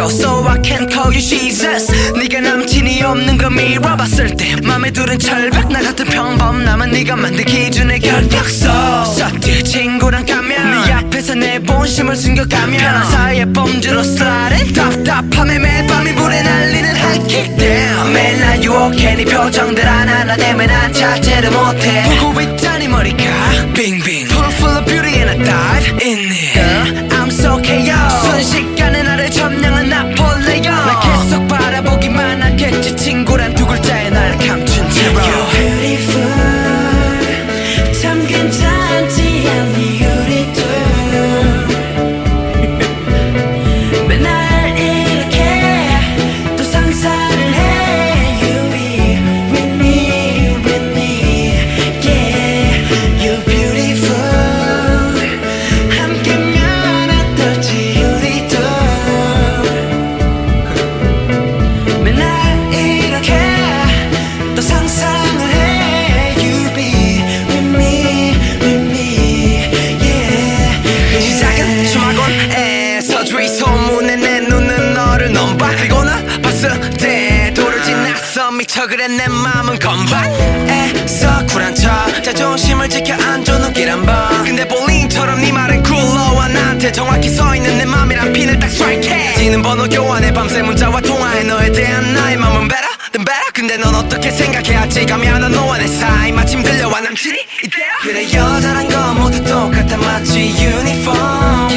you Jesus. 네가 남친이 없는 거 밀어봤을 때 맘에 두른 철벽 나 같은 평범남은 네가 만든 기준의 결벽서 서티 친구랑 가면 네 앞에서 내 본심을 숨겨가면 편한 사이에 뽐주로 슬라이드 답답함에 매일 밤이 불에 날리는 하이킥 매일 날 유혹해. 네 표정들 하나하나 때문에 난 찾지를 못해. 보고 있자니 머리가 빙빙. Full of beauty and I dive in 미쳐 그래 내 맘은 건반에서 쿨한 척. 자존심을 지켜 안줘 눈길 한번. 근데 볼링처럼 네 말은 굴러와 나한테 정확히 서있는 내 맘이란 핀을 딱 스트라이크해. 지는 번호 교환해 밤새 문자와 통화해. 너에 대한 나의 맘은 better than better. 근데 넌 어떻게 생각해 아직 가면은 너와 내 사이. 마침 들려와 남친이 이때야 그래 여자란 건 모두 똑같아. 마치 유니폼